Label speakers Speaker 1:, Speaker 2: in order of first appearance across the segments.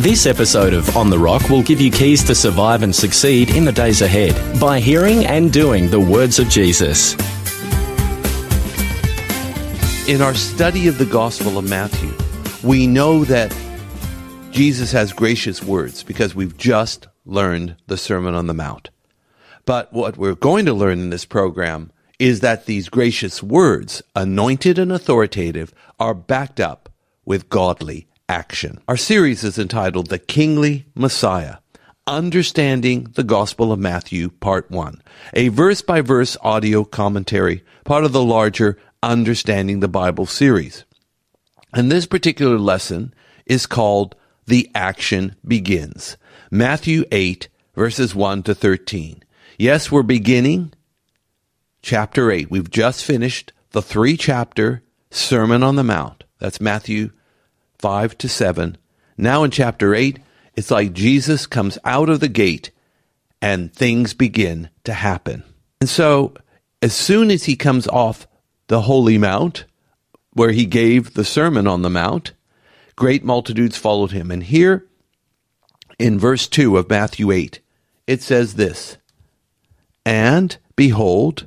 Speaker 1: This episode of On the Rock will give you keys to survive and succeed in the days ahead by hearing and doing the words of Jesus.
Speaker 2: In our study of the Gospel of Matthew, we know that Jesus has gracious words because we've just learned the Sermon on the Mount. But what we're going to learn in this program is that these gracious words, anointed and authoritative, are backed up with godly action. Our series is entitled The Kingly Messiah. Understanding the Gospel of Matthew, Part 1, a verse by verse audio commentary, part of the larger Understanding the Bible series. And this particular lesson is called The Action Begins. Matthew 8, verses 1 to 13. Yes, we're beginning chapter 8. We've just finished the three chapter Sermon on the Mount. That's Matthew 5 to 7. Now in chapter 8, it's like Jesus comes out of the gate and things begin to happen. And so, as soon as he comes off the Holy Mount, where he gave the Sermon on the Mount, great multitudes followed him. And here in verse 2 of Matthew 8, it says this And behold,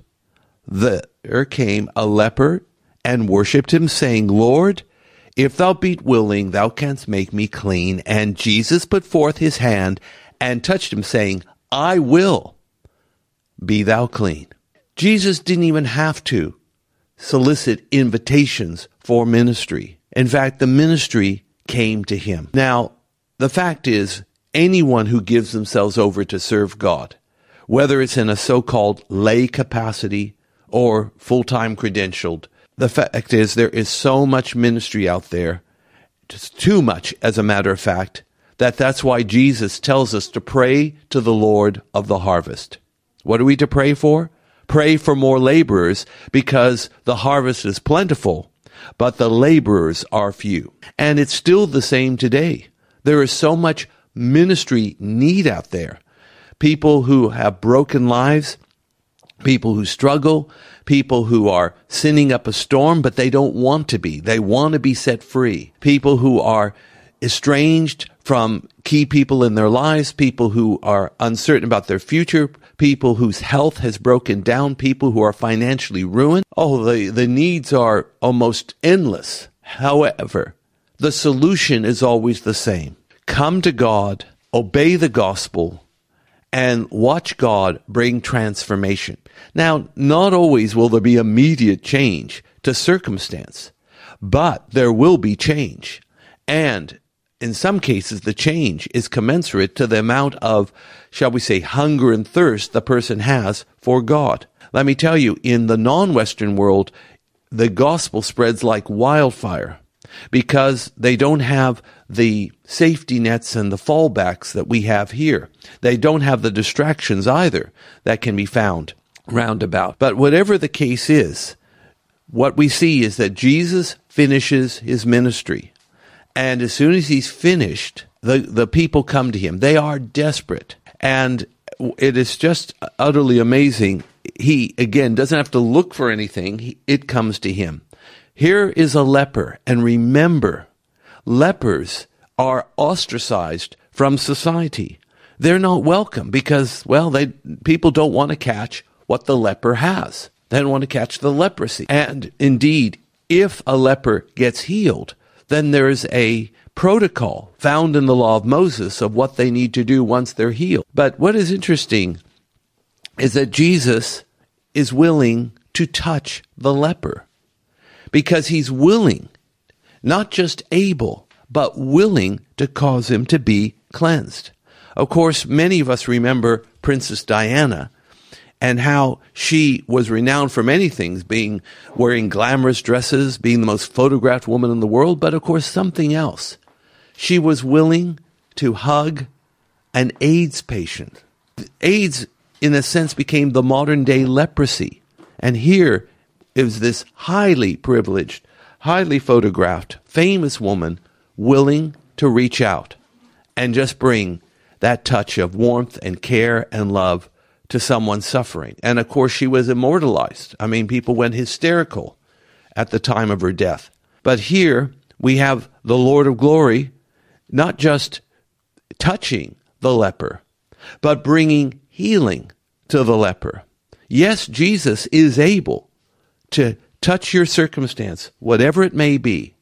Speaker 2: there came a leper and worshipped him, saying, Lord, if thou be willing, thou canst make me clean. And Jesus put forth his hand and touched him, saying, I will be thou clean. Jesus didn't even have to solicit invitations for ministry. In fact, the ministry came to him. Now, the fact is, anyone who gives themselves over to serve God, whether it's in a so-called lay capacity or full-time credentialed, the fact is there is so much ministry out there, just too much, as a matter of fact, that that's why Jesus tells us to pray to the Lord of the harvest. What are we to pray for? Pray for more laborers because the harvest is plentiful, but the laborers are few. And it's still the same today. There is so much ministry need out there. People who have broken lives, people who struggle, people who are sinning up a storm, but they don't want to be. They want to be set free. People who are estranged from key people in their lives, people who are uncertain about their future, people whose health has broken down, people who are financially ruined. Oh, the, the needs are almost endless. However, the solution is always the same. Come to God, obey the gospel, and watch God bring transformation. Now, not always will there be immediate change to circumstance, but there will be change. And in some cases, the change is commensurate to the amount of, shall we say, hunger and thirst the person has for God. Let me tell you, in the non-Western world, the gospel spreads like wildfire because they don't have the safety nets and the fallbacks that we have here. They don't have the distractions either that can be found roundabout. But whatever the case is, what we see is that Jesus finishes his ministry. And as soon as he's finished, the, the people come to him. They are desperate. And it is just utterly amazing. He, again, doesn't have to look for anything. It comes to him. Here is a leper. And remember, lepers are ostracized from society. They're not welcome because, well, they, people don't want to catch what the leper has. They don't want to catch the leprosy. And indeed, if a leper gets healed, then there's a protocol found in the law of Moses of what they need to do once they're healed. But what is interesting is that Jesus is willing to touch the leper because he's willing, not just able, but willing to cause him to be cleansed. Of course, many of us remember Princess Diana and how she was renowned for many things, being wearing glamorous dresses, being the most photographed woman in the world, but of course something else. She was willing to hug an AIDS patient. AIDS, in a sense, became the modern day leprosy. And here is this highly privileged, highly photographed, famous woman willing to reach out and just bring that touch of warmth and care and love to someone suffering. And of course, she was immortalized. I mean, people went hysterical at the time of her death. But here we have the Lord of glory not just touching the leper, but bringing healing to the leper. Yes, Jesus is able to touch your circumstance, whatever it may be.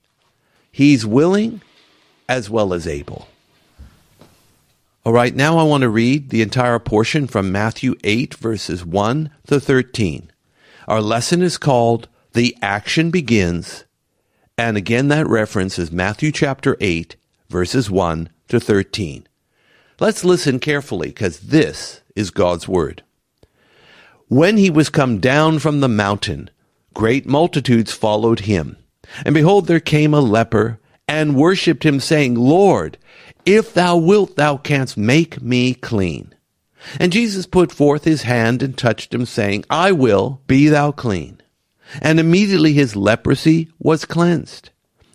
Speaker 2: He's willing as well as able. All right, now I want to read the entire portion from Matthew 8, verses 1 to 13. Our lesson is called The Action Begins. And again, that reference is Matthew chapter 8, verses 1 to 13. Let's listen carefully because this is God's Word. When he was come down from the mountain, great multitudes followed him. And behold, there came a leper and worshipped him, saying, Lord, if thou wilt, thou canst make me clean. And Jesus put forth his hand and touched him, saying, I will, be thou clean. And immediately his leprosy was cleansed.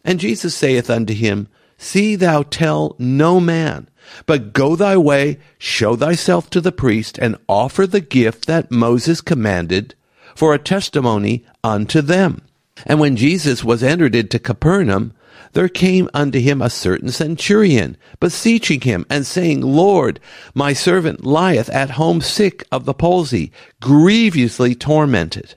Speaker 2: And Jesus saith unto him, See thou tell no man, but go thy way, show thyself to the priest, and offer the gift that Moses commanded for a testimony unto them. And when Jesus was entered into Capernaum, there came unto him a certain centurion, beseeching him, and saying, Lord, my servant lieth at home sick of the palsy, grievously tormented.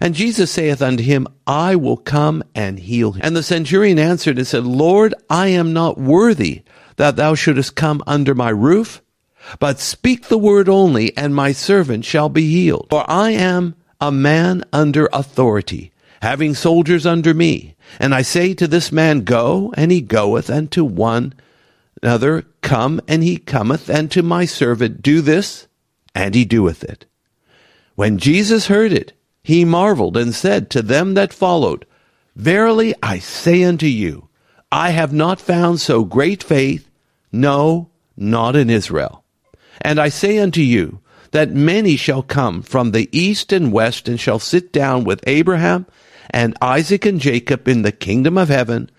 Speaker 2: And Jesus saith unto him, I will come and heal him. And the centurion answered and said, Lord, I am not worthy that thou shouldest come under my roof, but speak the word only, and my servant shall be healed. For I am a man under authority, having soldiers under me. And I say to this man, Go, and he goeth, and to one another, Come, and he cometh, and to my servant, Do this, and he doeth it. When Jesus heard it, he marveled and said to them that followed, Verily I say unto you, I have not found so great faith, no, not in Israel. And I say unto you, that many shall come from the east and west and shall sit down with Abraham and Isaac and Jacob in the kingdom of heaven.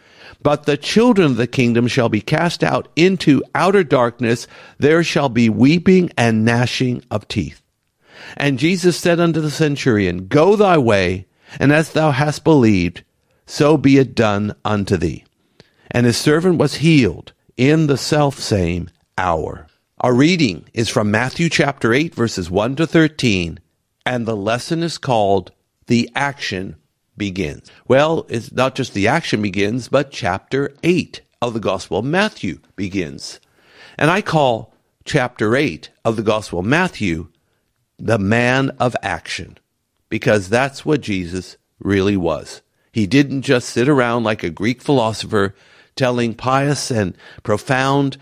Speaker 2: But the children of the kingdom shall be cast out into outer darkness. There shall be weeping and gnashing of teeth. And Jesus said unto the centurion, Go thy way, and as thou hast believed, so be it done unto thee. And his servant was healed in the selfsame hour. Our reading is from Matthew chapter 8, verses 1 to 13, and the lesson is called The Action Begins. Well, it's not just the action begins, but chapter 8 of the Gospel of Matthew begins. And I call chapter 8 of the Gospel of Matthew the man of action, because that's what Jesus really was. He didn't just sit around like a Greek philosopher telling pious and profound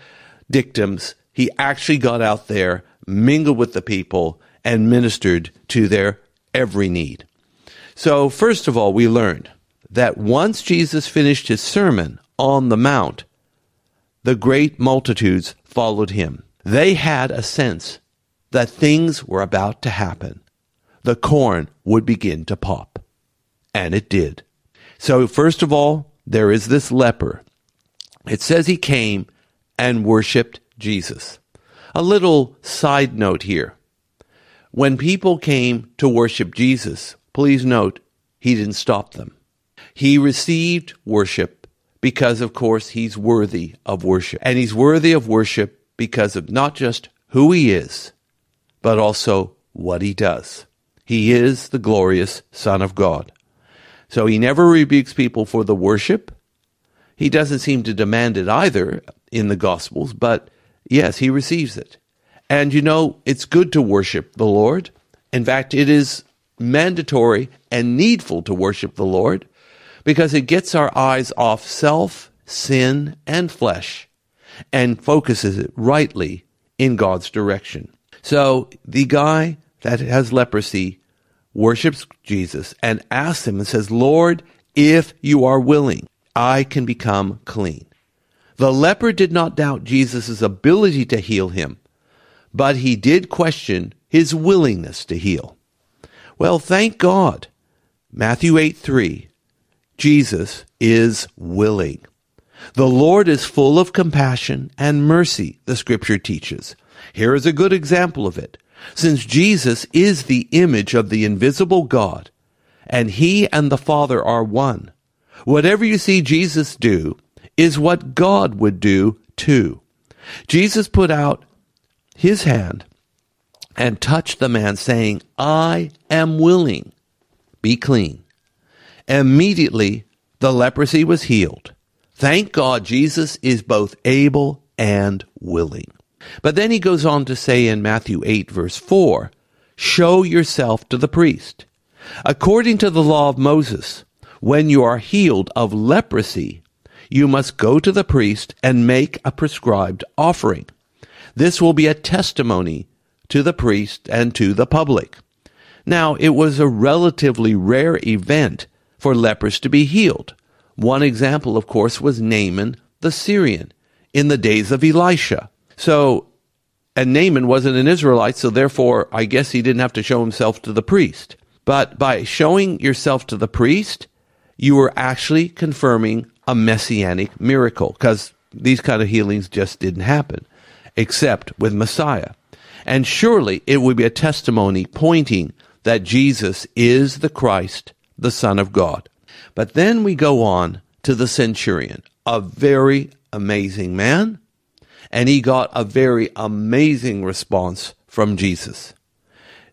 Speaker 2: dictums he actually got out there, mingled with the people, and ministered to their every need. So, first of all, we learned that once Jesus finished his sermon on the Mount, the great multitudes followed him. They had a sense that things were about to happen. The corn would begin to pop. And it did. So, first of all, there is this leper. It says he came and worshiped Jesus. A little side note here. When people came to worship Jesus, please note, he didn't stop them. He received worship because, of course, he's worthy of worship. And he's worthy of worship because of not just who he is, but also what he does. He is the glorious Son of God. So he never rebukes people for the worship. He doesn't seem to demand it either in the Gospels, but Yes, he receives it. And you know, it's good to worship the Lord. In fact, it is mandatory and needful to worship the Lord because it gets our eyes off self, sin, and flesh and focuses it rightly in God's direction. So the guy that has leprosy worships Jesus and asks him and says, Lord, if you are willing, I can become clean. The leper did not doubt Jesus' ability to heal him, but he did question his willingness to heal. Well, thank God. Matthew 8 3. Jesus is willing. The Lord is full of compassion and mercy, the scripture teaches. Here is a good example of it. Since Jesus is the image of the invisible God, and he and the Father are one, whatever you see Jesus do is what God would do too. Jesus put out his hand and touched the man, saying, I am willing, be clean. Immediately, the leprosy was healed. Thank God Jesus is both able and willing. But then he goes on to say in Matthew 8, verse 4, Show yourself to the priest. According to the law of Moses, when you are healed of leprosy, you must go to the priest and make a prescribed offering. This will be a testimony to the priest and to the public. Now, it was a relatively rare event for lepers to be healed. One example, of course, was Naaman the Syrian in the days of Elisha. So, and Naaman wasn't an Israelite, so therefore, I guess he didn't have to show himself to the priest. But by showing yourself to the priest, you were actually confirming a messianic miracle because these kind of healings just didn't happen except with Messiah. And surely it would be a testimony pointing that Jesus is the Christ, the Son of God. But then we go on to the centurion, a very amazing man, and he got a very amazing response from Jesus.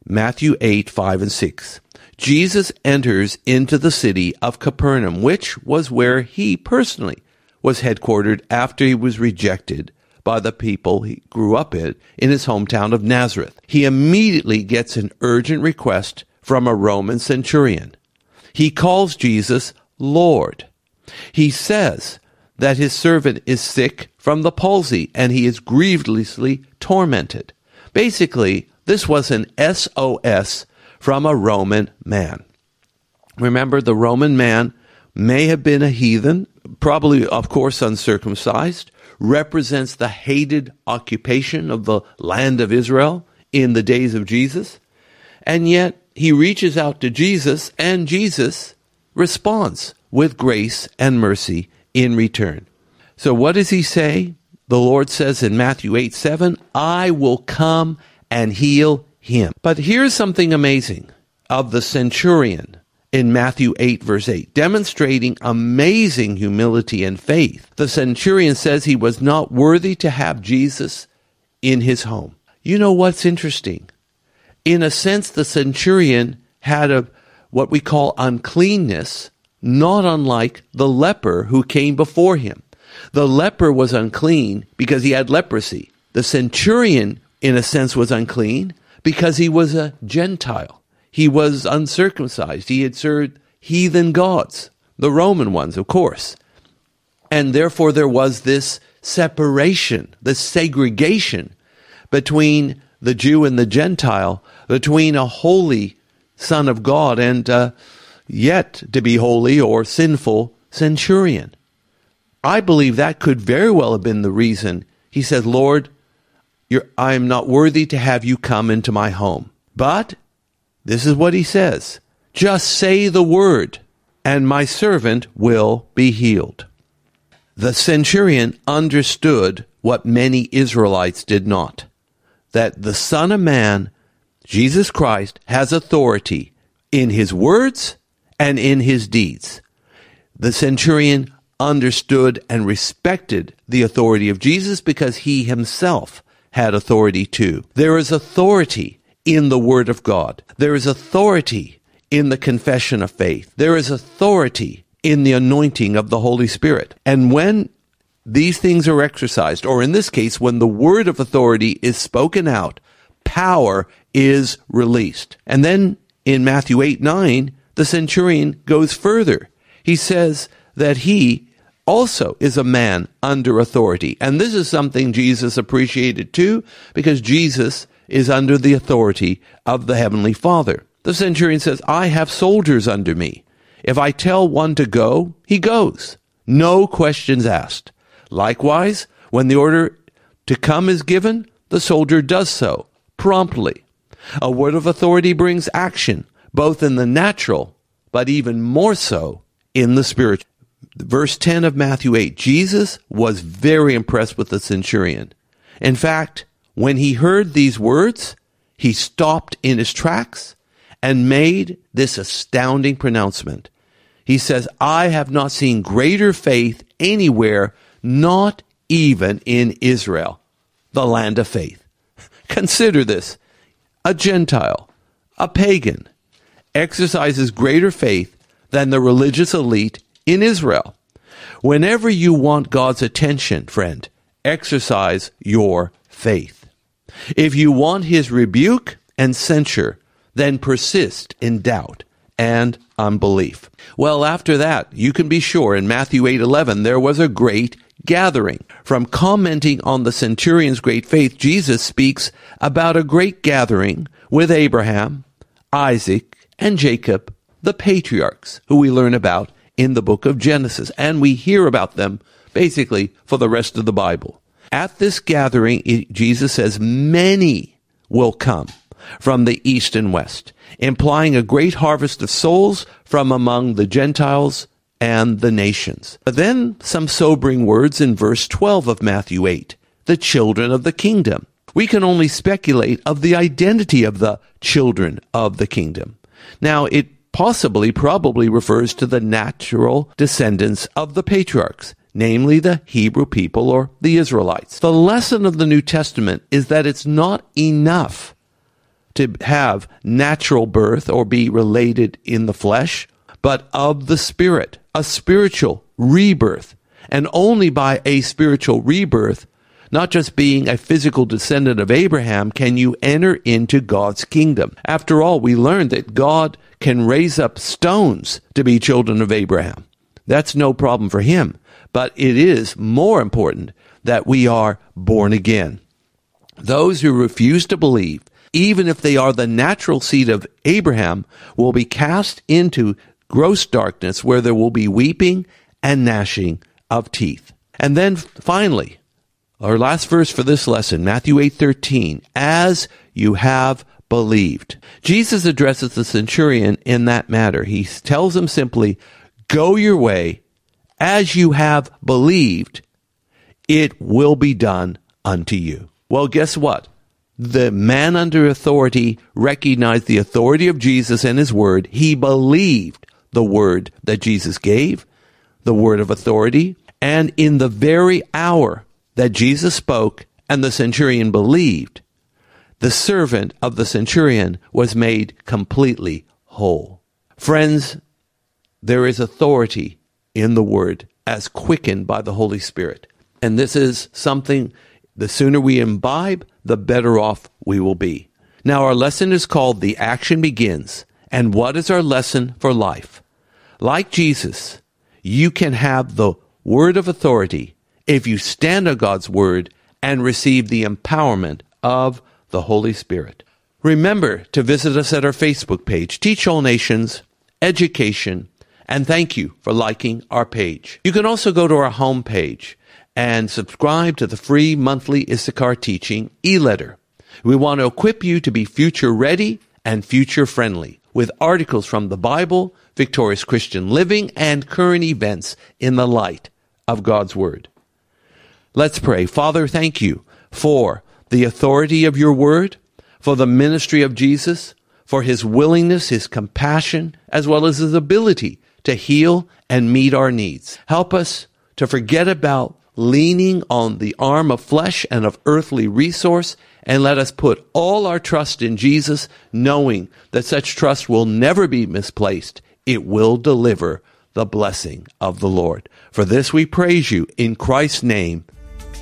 Speaker 2: Matthew 8, 5 and 6. Jesus enters into the city of Capernaum, which was where he personally was headquartered after he was rejected by the people he grew up in in his hometown of Nazareth. He immediately gets an urgent request from a Roman centurion. He calls Jesus Lord. He says that his servant is sick from the palsy and he is grievously tormented. Basically, this was an SOS from a Roman man. Remember, the Roman man may have been a heathen, probably, of course, uncircumcised, represents the hated occupation of the land of Israel in the days of Jesus. And yet, he reaches out to Jesus, and Jesus responds with grace and mercy in return. So, what does he say? The Lord says in Matthew 8 7, I will come and heal him. But here's something amazing of the centurion in Matthew 8, verse 8, demonstrating amazing humility and faith. The centurion says he was not worthy to have Jesus in his home. You know what's interesting? In a sense, the centurion had a what we call uncleanness, not unlike the leper who came before him. The leper was unclean because he had leprosy. The centurion, in a sense, was unclean because he was a Gentile. He was uncircumcised. He had served heathen gods, the Roman ones, of course. And therefore, there was this separation, this segregation between the Jew and the Gentile, between a holy Son of God and uh, yet to be holy or sinful centurion. I believe that could very well have been the reason he said, Lord, I am not worthy to have you come into my home. But this is what he says just say the word, and my servant will be healed. The centurion understood what many Israelites did not that the Son of Man, Jesus Christ, has authority in his words and in his deeds. The centurion understood and respected the authority of Jesus because he himself had authority too. There is authority in the Word of God. There is authority in the confession of faith. There is authority in the anointing of the Holy Spirit. And when these things are exercised, or in this case, when the word of authority is spoken out, power is released. And then in Matthew 8 9, the centurion goes further. He says that he also is a man under authority. And this is something Jesus appreciated too, because Jesus is under the authority of the Heavenly Father. The centurion says, I have soldiers under me. If I tell one to go, he goes. No questions asked. Likewise, when the order to come is given, the soldier does so promptly. A word of authority brings action, both in the natural, but even more so in the spiritual. Verse 10 of Matthew 8 Jesus was very impressed with the centurion. In fact, when he heard these words, he stopped in his tracks and made this astounding pronouncement. He says, I have not seen greater faith anywhere, not even in Israel, the land of faith. Consider this a Gentile, a pagan, exercises greater faith than the religious elite in Israel. Whenever you want God's attention, friend, exercise your faith. If you want his rebuke and censure, then persist in doubt and unbelief. Well, after that, you can be sure in Matthew 8:11 there was a great gathering. From commenting on the centurion's great faith, Jesus speaks about a great gathering with Abraham, Isaac, and Jacob, the patriarchs, who we learn about in the book of Genesis, and we hear about them basically for the rest of the Bible. At this gathering, Jesus says, many will come from the east and west, implying a great harvest of souls from among the Gentiles and the nations. But then some sobering words in verse 12 of Matthew 8 the children of the kingdom. We can only speculate of the identity of the children of the kingdom. Now, it possibly, probably refers to the natural descendants of the patriarchs, namely the Hebrew people or the Israelites. The lesson of the New Testament is that it's not enough to have natural birth or be related in the flesh, but of the Spirit, a spiritual rebirth. And only by a spiritual rebirth, not just being a physical descendant of Abraham, can you enter into God's kingdom. After all, we learned that God can raise up stones to be children of Abraham. That's no problem for him. But it is more important that we are born again. Those who refuse to believe even if they are the natural seed of Abraham, will be cast into gross darkness where there will be weeping and gnashing of teeth. And then finally, our last verse for this lesson, Matthew 8:13, as you have believed. Jesus addresses the centurion in that matter. He tells him simply, go your way as you have believed, it will be done unto you. Well, guess what? the man under authority recognized the authority of Jesus and his word. He believed the word that Jesus gave, the word of authority. And in the very hour that Jesus spoke and the centurion believed, the servant of the centurion was made completely whole. Friends, there is authority in the word as quickened by the Holy Spirit. And this is something the sooner we imbibe, the better off we will be. Now, our lesson is called The Action Begins. And what is our lesson for life? Like Jesus, you can have the word of authority if you stand on God's word and receive the empowerment of the Holy Spirit. Remember to visit us at our Facebook page, Teach All Nations Education, and thank you for liking our page. You can also go to our homepage and subscribe to the free monthly Issachar Teaching e-letter. We want to equip you to be future ready and future friendly with articles from the Bible, victorious Christian living, and current events in the light of God's Word. Let's pray. Father, thank you for the authority of your Word, for the ministry of Jesus, for his willingness, his compassion, as well as his ability to heal and meet our needs. Help us to forget about leaning on the arm of flesh and of earthly resource, and let us put all our trust in Jesus, knowing that such trust will never be misplaced. It will deliver the blessing of the Lord. For this we praise you in Christ's name.